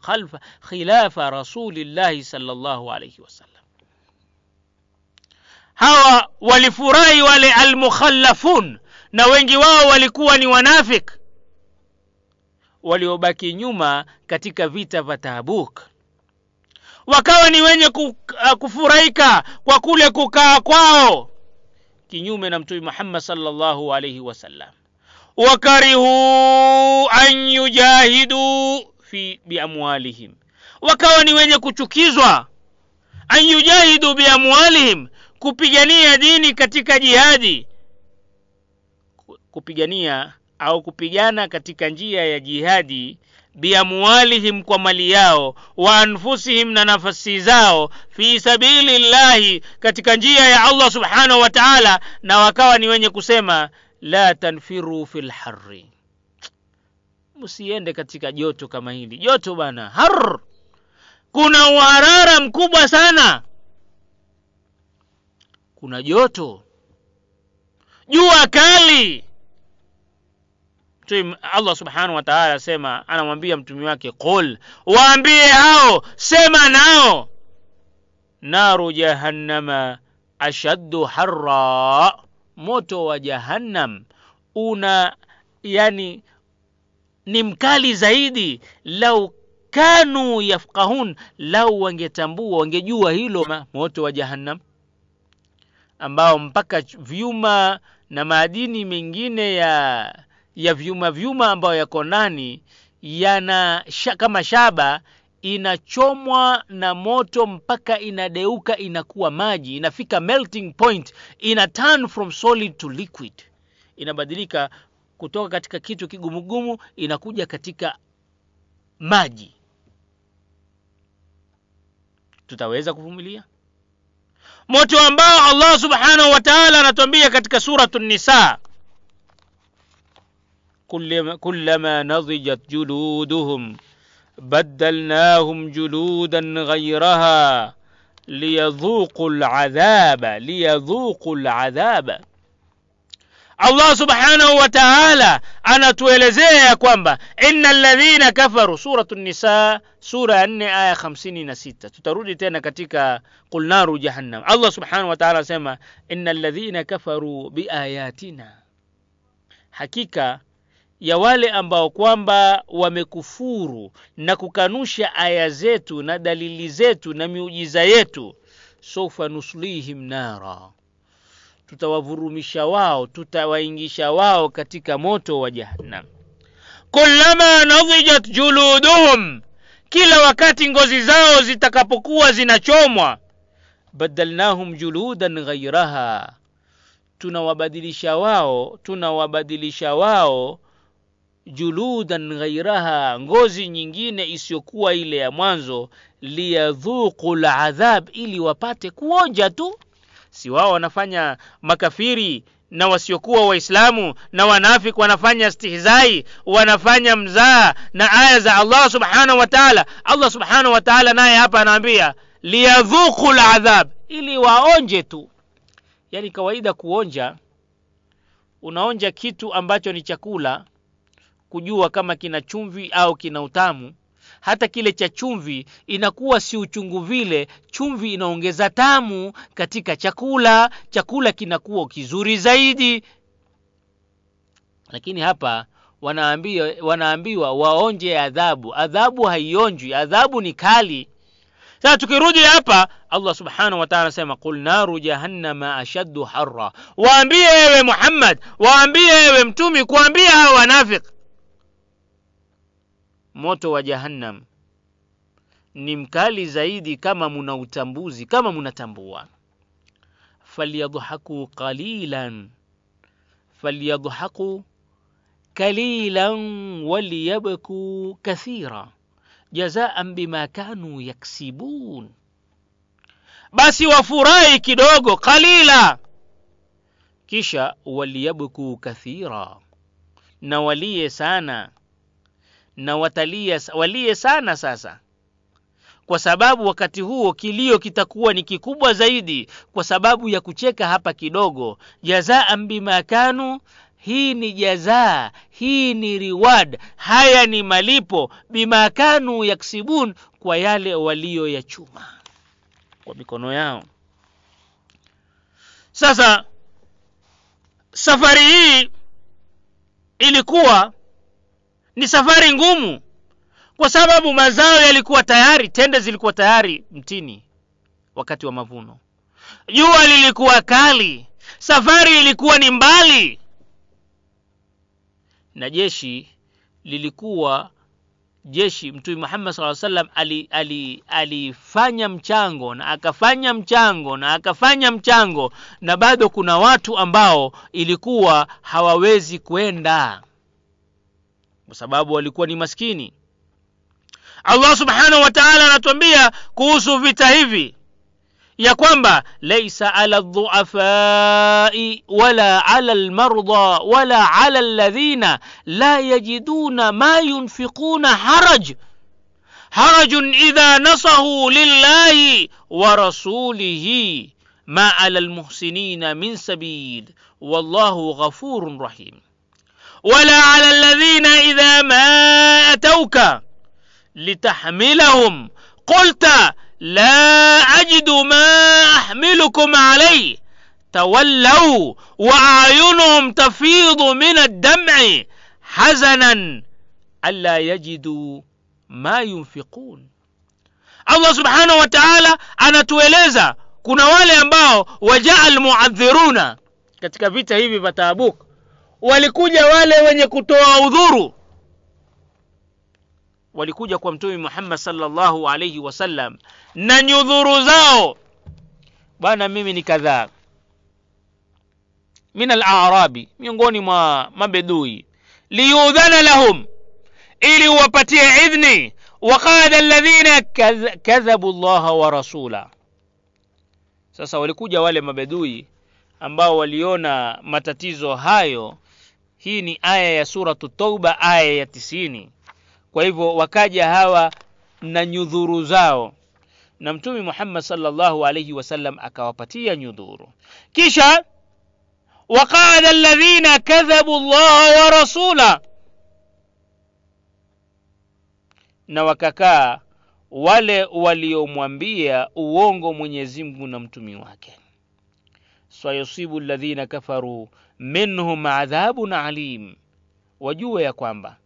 khilafa rasulillahi salllahu alaihi wasallam hawa walifurahi wale almukhallafun na wengi wao walikuwa ni wanafik waliobaki nyuma katika vita vya tabuk. Wakawa ni wenye kufurahika kwa kule kukaa kwao kinyume na mtume muhammad salllahu alaihi wasallam wakarihu an yujahidu fi biamwalihim wakawa ni wenye kuchukizwa. An yujahidu biamwalihim kupigania dini katika jihadi. Kupigania au kupigana katika njia ya jihadi biamwalihim kwa mali yao wa anfusihim na nafasi zao fi sabili llahi katika njia ya allah subhanahu wa taala na wakawa ni wenye kusema la tanfiru fi lhari msiende katika joto kama hili. Joto bana har! Kuna uharara mkubwa sana. Kuna joto. Jua kali. Allah subhanahu wa taala asema anamwambia mtumi wake qul waambie hao sema nao. Naru jahannama ashaddu harra moto wa jahannam una yani ni mkali zaidi. Lau kanu yafqahun lau wangetambua wangejua hilo moto wa jahannam ambao mpaka vyuma na madini mengine ya ya vyuma vyuma ambayo yako ndani yana sha, kama shaba inachomwa na moto mpaka inadeuka inakuwa maji inafika melting point ina turn from solid to liquid. Inabadilika kutoka katika kitu kigumugumu inakuja katika maji. Tutaweza kuvumilia? Moto ambao allah subhanahu wataala anatuambia katika suratu nisa. Kullama nadhijat juluduhum. بدلناهم جلودا غيرها ليذوقوا العذاب ليذوقوا العذاب allah subhanahu wa taala anatuelezea ya kwamba ina ladhina kafaru suratu nisa sura ya nne aya hamsini na sita tutarudi tena katika qul naru jahannam allah subhanahu wa taala anasema ina ladhina kafaru biayatina hakika ya wale ambao kwamba wamekufuru na kukanusha aya zetu na dalili zetu na miujiza yetu saufa nuslihim nara. Tutawavurumisha wao tutawaingisha wao katika moto wa jahannam. Kullama nadhijat juluduhum kila wakati ngozi zao zitakapokuwa zinachomwa badalnahum juludan ghairaha tunawabadilisha wao tunawabadilisha wao juludan ghairaha ngozi nyingine isiyokuwa ile ya mwanzo liyadhuqu ladhab ili wapate kuonja tu. Si wao wanafanya makafiri na wasiokuwa waislamu na wanafiki wanafanya stihzai wanafanya mzaa na aya za allah subhanahu wa taala. Allah subhanahu wa taala naye hapa anaambia liyadhuqu ladhab ili waonje tu. Yani kawaida kuonja unaonja kitu ambacho ni chakula kujua kama kina chumvi au kina utamu hata kile cha chumvi inakuwa si uchungu vile. Chumvi inaongeza tamu katika chakula. Chakula kinakuwa kizuri zaidi. Lakini hapa wanaambiwa, wanaambiwa waonje adhabu. Adhabu haionjwi adhabu ni kali. Sasa tukirudi hapa allah subhanahu wataala anasema qul naru jahannama ashaddu harra. Waambie ewe muhammad waambie ewe mtumi kuambia hawa wanafiki moto wa jahannam. Ni mkali zaidi kama muna utambuzi kama munatambua falyadhaku qalilan falyadhaku kalilan waliyabku kathira jazaan bima kanu yaksibun. Basi wafurahi kidogo qalila. Kisha waliyabku kathira na walie sana na watalia walie sana sasa. Kwa sababu wakati huo kilio kitakuwa ni kikubwa zaidi kwa sababu ya kucheka hapa kidogo. Jazaan bima kanu hii ni jazaa hii ni riwad haya ni malipo. Bima kanu yaksibun kwa yale waliyoyachuma kwa mikono yao. Sasa safari hii ilikuwa ni safari ngumu. Kwa sababu mazao yalikuwa tayari tende zilikuwa tayari mtini wakati wa mavuno. Jua lilikuwa kali safari ilikuwa ni mbali. Na jeshi lilikuwa jeshi mtume muhammad saa salam alifanya ali, ali mchango na akafanya mchango na akafanya mchango na bado kuna watu ambao ilikuwa hawawezi kwenda kwa sababu walikuwa ni maskini allah subhanahu wa taala anatuambia kuhusu vita hivi ya kwamba laisa ala dhuafai wala ala lmarda wala ala ladhina la yajiduna ma yunfiquna haraj harajun idha nasahu lillahi wa rasulihi ma ala lmuhsinina min sabil wallahu ghafurun rahim ولا على الذين إذا ما أتوك لتحملهم. قلت لا أجد ما أحملكم عليه. تولوا وأعينهم تفيض من الدمع حزنا ألا يجدوا ما ينفقون. Allah subhanahu wa ta'ala anatueleza. Kuna wale ambao wajaa almuadhiruna. Katika vita hivi vya walikuja wale wenye kutoa udhuru. Walikuja kwa mtume Muhammad sallallahu alaihi wasallam na nyudhuru zao. Bwana mimi ni kadhaa. Min al-a'rabi miongoni mwa mabedui. Liyudhana lahum ili uwapatie idhni. Waqala alladhina kadhabu llaha wa rasula. Sasa walikuja wale mabedui ambao waliona matatizo hayo hii ni aya ya suratu tauba aya ya tisini. Kwa hivyo wakaja hawa na nyudhuru zao. Na mtume muhammad salllahu alaihi wasallam akawapatia nyudhuru. Kisha waqala alladhina kadhabu llaha wa rasula. Na wakakaa wale waliomwambia uongo mwenyezi mungu na mtumi wake. Sayusibu alladhina kafaru minhum adhabun alim. Wajue ya kwamba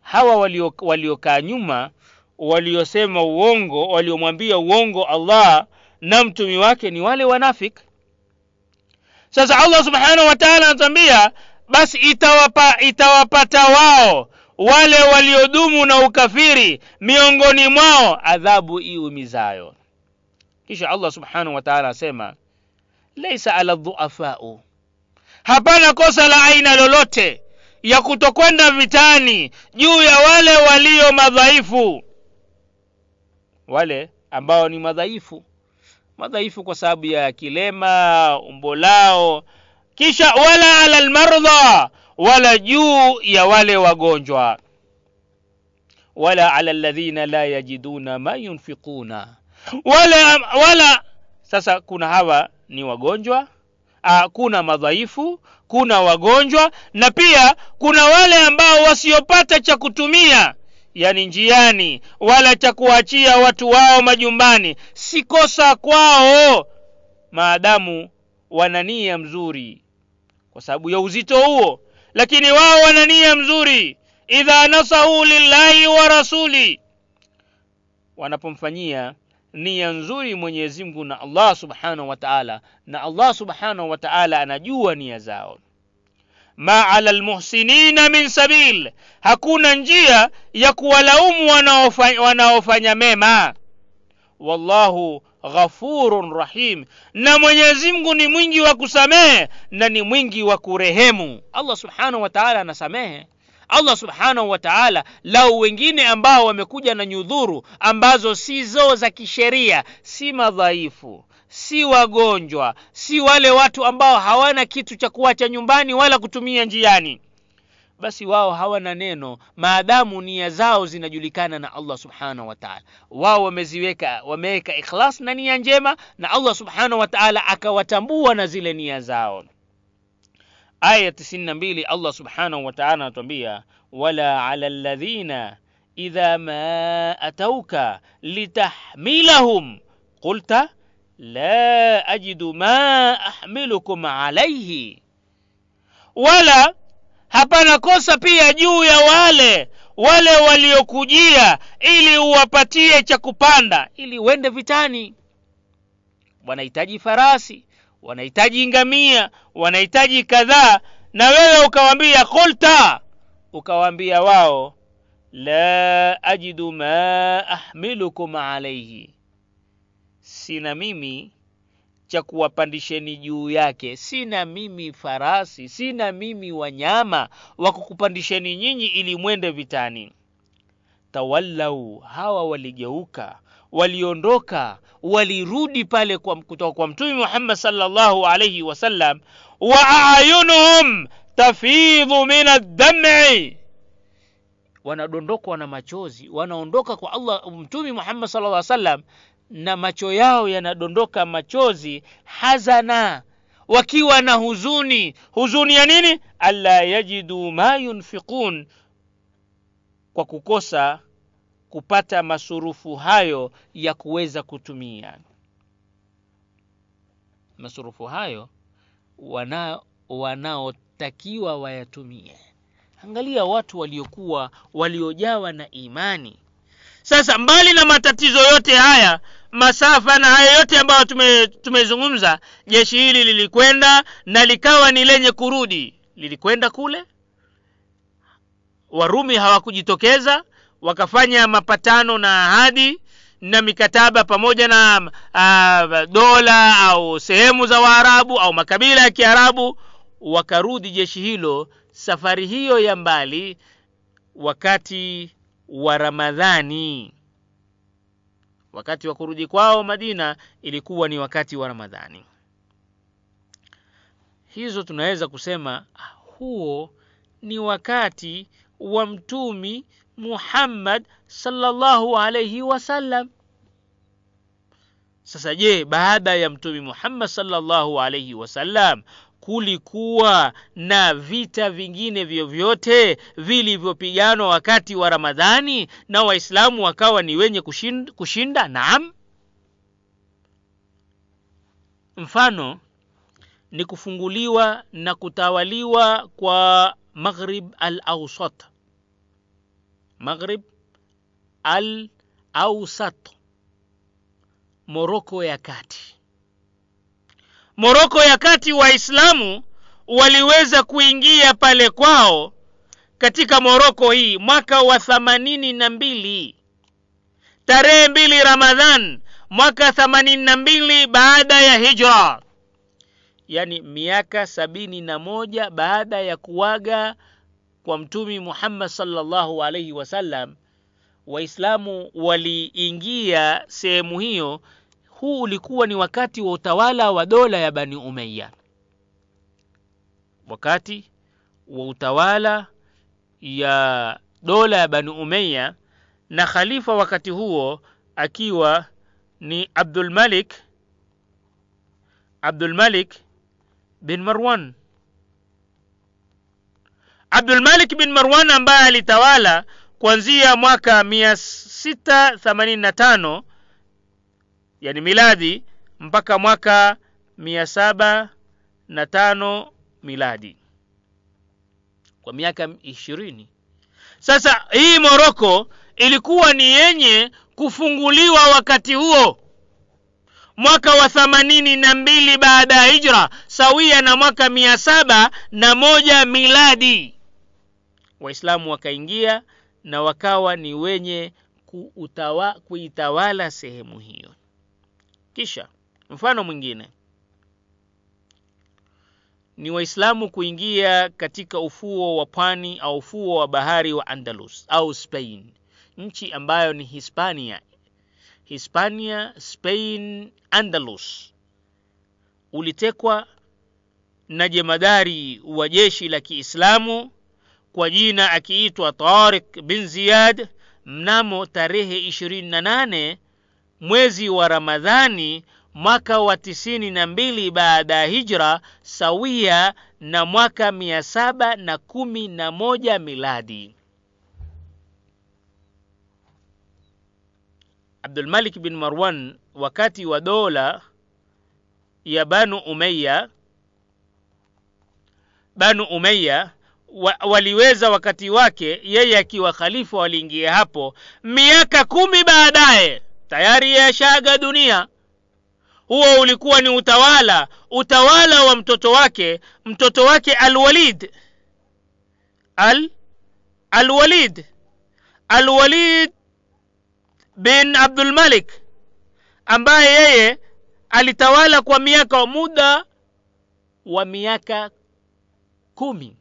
hawa waliokaa walio nyuma waliosema uongo waliomwambia uongo allah na mtumi wake ni wale wanafik sasa allah subhanahu wa taala anatuambia basi itawapa, itawapata wao wale waliodumu na ukafiri miongoni mwao adhabu iumizayo. Kisha allah subhanahu wa taala asema laisa ala dhuafau hapana kosa la aina lolote ya kutokwenda vitani juu ya wale walio madhaifu. Wale ambao ni madhaifu. Madhaifu kwa sababu ya kilema umbo lao. Kisha wala ala lmardha wala juu ya wale wagonjwa. Wala ala ladhina la yajiduna ma yunfiquna. Wala, wala sasa kuna hawa ni wagonjwa Aa, kuna madhaifu kuna wagonjwa na pia kuna wale ambao wasiopata cha kutumia yani njiani wala cha kuachia watu wao majumbani. Si kosa kwao. Maadamu wana nia mzuri kwa sababu ya uzito huo lakini wao wana nia mzuri. Idha nasahu lillahi wa rasuli wanapomfanyia nia nzuri mwenyezi mungu na allah subhanahu wa taala na allah subhanahu wa taala anajua nia zao. Ma ala lmuhsinina min sabil hakuna njia ya kuwalaumu wanaofanya, mema. Wallahu ghafurun rahim na mwenyezi mungu ni mwingi wa kusamehe na ni mwingi wa kurehemu. Allah subhanahu wa taala anasamehe allah subhanahu wa taala lau wengine ambao wamekuja na nyudhuru ambazo sizo za kisheria si madhaifu si wagonjwa si wale watu ambao hawana kitu cha kuacha nyumbani wala kutumia njiani basi wao hawana neno maadamu nia zao zinajulikana na allah subhanahu wataala wao wameziweka wameweka ikhlas na nia njema na allah subhanahu wataala akawatambua na zile nia zao aya 92 allah subhanahu wa taala anatuambia wala ala ladhina idha ma atauka litahmilahum. Qulta la ajidu ma ahmilukum alaihi wala hapana kosa pia juu ya wale wale waliokujia ili uwapatie cha kupanda ili uende vitani. Wanahitaji farasi wanahitaji ngamia wanahitaji kadhaa na wewe ukawaambia kulta ukawaambia wao la ajidu ma ahmilukum alaihi sina mimi cha kuwapandisheni juu yake sina mimi farasi sina mimi wanyama wa kukupandisheni nyinyi ili mwende vitani. Tawallau hawa waligeuka waliondoka walirudi pale kwa, kutoka kwa mtume muhammad salllahu alaihi wasallam wa ayunuhum tafidhu min addam'i. Wanadondokwa na machozi wanaondoka kwa allah mtume muhammad sallallahu alaihi wasallam na macho yao yanadondoka machozi hazana. Wakiwa na huzuni huzuni ya nini? Alla yajidu ma yunfiqun kwa kukosa kupata masurufu hayo ya kuweza kutumia. Masurufu hayo wana wanaotakiwa wayatumie. Angalia watu waliokuwa waliojawa na imani. Sasa mbali na matatizo yote haya masafa na haya yote ambayo tume, tumezungumza jeshi hili lilikwenda na likawa ni lenye kurudi. Lilikwenda kule. Warumi hawakujitokeza wakafanya mapatano na ahadi na mikataba pamoja na uh, dola au sehemu za waarabu au makabila ya kiarabu wakarudi jeshi hilo safari hiyo ya mbali wakati wa ramadhani. Wakati wa kurudi kwao madina ilikuwa ni wakati wa ramadhani. Hizo tunaweza kusema huo ni wakati wa mtumi muhammad sallallahu alayhi wasallam sasa je baada ya mtumi muhammad sallallahu alayhi wasallam kulikuwa na vita vingine vyovyote vilivyopiganwa wakati wa ramadhani na waislamu wakawa ni wenye kushinda, kushinda? Naam. Mfano ni kufunguliwa na kutawaliwa kwa maghrib al ausat maghrib al ausat moroko ya kati. Moroko ya kati waislamu waliweza kuingia pale kwao katika moroko hii mwaka wa thamanini na mbili. Tarehe mbili ramadhan mwaka thamanini na mbili baada ya hijra. Yani miaka sabini na moja baada ya kuwaga kwa mtumi muhammad salllahu alaihi wasallam waislamu waliingia sehemu hiyo. Huu ulikuwa ni wakati wa utawala wa dola ya bani umeya wakati wa utawala ya dola ya bani umeya na khalifa wakati huo akiwa ni abdulmalik abdulmalik bin marwan abdulmalik bin marwan ambaye alitawala kuanzia mwaka 685 yani miladi mpaka mwaka 705 miladi. Kwa miaka ishirini. Sasa hii moroko ilikuwa ni yenye kufunguliwa wakati huo. Mwaka wa thamanini na mbili baada ya hijra sawia na mwaka mia saba na moja miladi waislamu wakaingia na wakawa ni wenye kuutawa, kuitawala sehemu hiyo. Kisha mfano mwingine. Ni waislamu kuingia katika ufuo wa pwani au ufuo wa bahari wa andalus au spain nchi ambayo ni hispania. Hispania spain andalus. Ulitekwa na jemadari wa jeshi la kiislamu kwa jina akiitwa tarik bin ziyad mnamo tarehe 28 mwezi wa ramadhani mwaka wa tisini na mbili baada ya hijra sawia na mwaka mia saba na kumi na moja miladi. Abdulmalik bin marwan wakati wa dola ya banu umeya banu umeya wa, waliweza wakati wake yeye akiwa khalifa waliingia hapo miaka kumi baadaye tayari yashaga dunia. Huo ulikuwa ni utawala utawala wa mtoto wake mtoto wake alwalid. Al alwalid. Alwalid bin abdulmalik ambaye yeye alitawala kwa miaka muda wa miaka kumi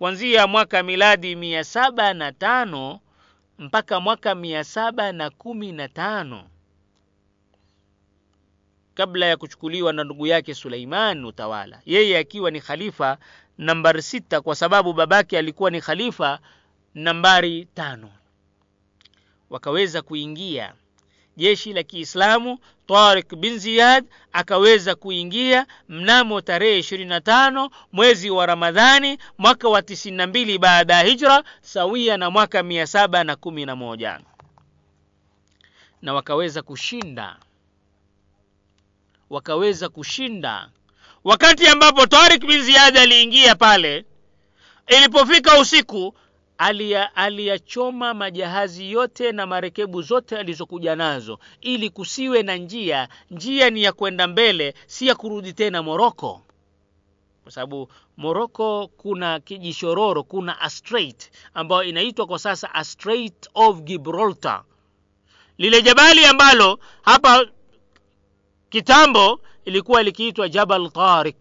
kuanzia mwaka miladi mia saba na tano mpaka mwaka mia saba na kumi na tano. Kabla ya kuchukuliwa na ndugu yake Suleiman utawala, yeye akiwa ni khalifa nambari sita, kwa sababu babake alikuwa ni khalifa nambari tano. Wakaweza kuingia jeshi la Kiislamu. Tariq bin Ziyad akaweza kuingia mnamo tarehe 25 mwezi wa Ramadhani mwaka wa 92 baada ya hijra, sawia na mwaka 711 na na wakaweza kushinda wakaweza kushinda wakati ambapo Tariq bin Ziyad aliingia pale ilipofika usiku aliyachoma majahazi yote na marekebu zote alizokuja nazo ili kusiwe na njia. Njia ni ya kwenda mbele si ya kurudi tena moroko. Kwa sababu moroko kuna kijishororo kuna a strait ambayo inaitwa kwa sasa a strait of gibraltar. Lile jabali ambalo hapa kitambo ilikuwa likiitwa jabal tarik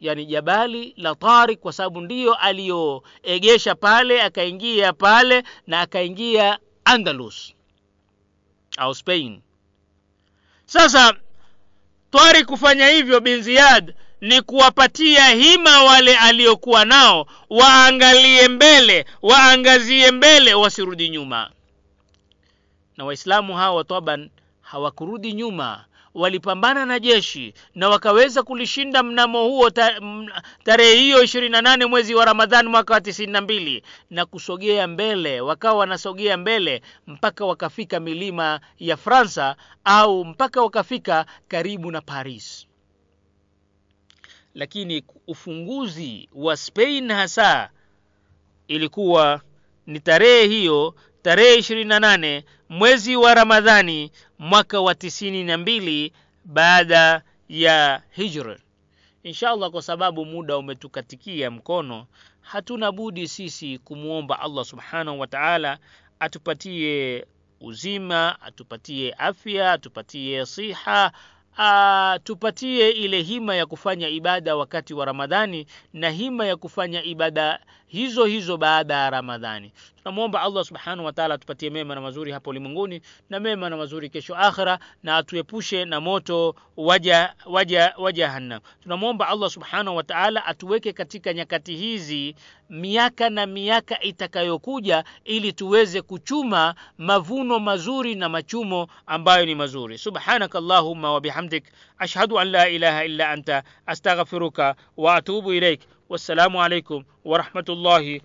yani jabali la tari kwa sababu ndiyo aliyoegesha pale akaingia pale na akaingia andalus au spain. Sasa twari kufanya hivyo bin ziyad ni kuwapatia hima wale aliokuwa nao waangalie mbele waangazie mbele wasirudi nyuma. Na waislamu hawa taban hawakurudi nyuma walipambana na jeshi na wakaweza kulishinda mnamo huo tarehe hiyo ishirini na nane mwezi wa ramadhani mwaka wa tisini na mbili na kusogea mbele wakawa wanasogea mbele mpaka wakafika milima ya fransa au mpaka wakafika karibu na paris. Lakini ufunguzi wa spain hasa ilikuwa ni tarehe hiyo tarehe ishirini na nane mwezi wa ramadhani mwaka wa tisini na mbili baada ya hijra insha allah kwa sababu muda umetukatikia mkono hatuna budi sisi kumwomba allah subhanahu wa taala atupatie uzima atupatie afya atupatie siha atupatie ile hima ya kufanya ibada wakati wa Ramadhani na hima ya kufanya ibada hizo hizo baada ya Ramadhani. Tunamwomba Allah subhanahu wa ta'ala atupatie mema na mazuri hapo ulimwenguni na mema na mazuri kesho akhira, na atuepushe na moto waja waja wa jahannam. Tunamwomba Allah subhanahu wa ta'ala atuweke katika nyakati hizi miaka na miaka itakayokuja, ili tuweze kuchuma mavuno mazuri na machumo ambayo ni mazuri. Subhanaka Allahumma wa ashhadu an la ilaha illa anta astaghfiruka wa atubu ilaik. Wassalamu alaikum wa rahmatullahi.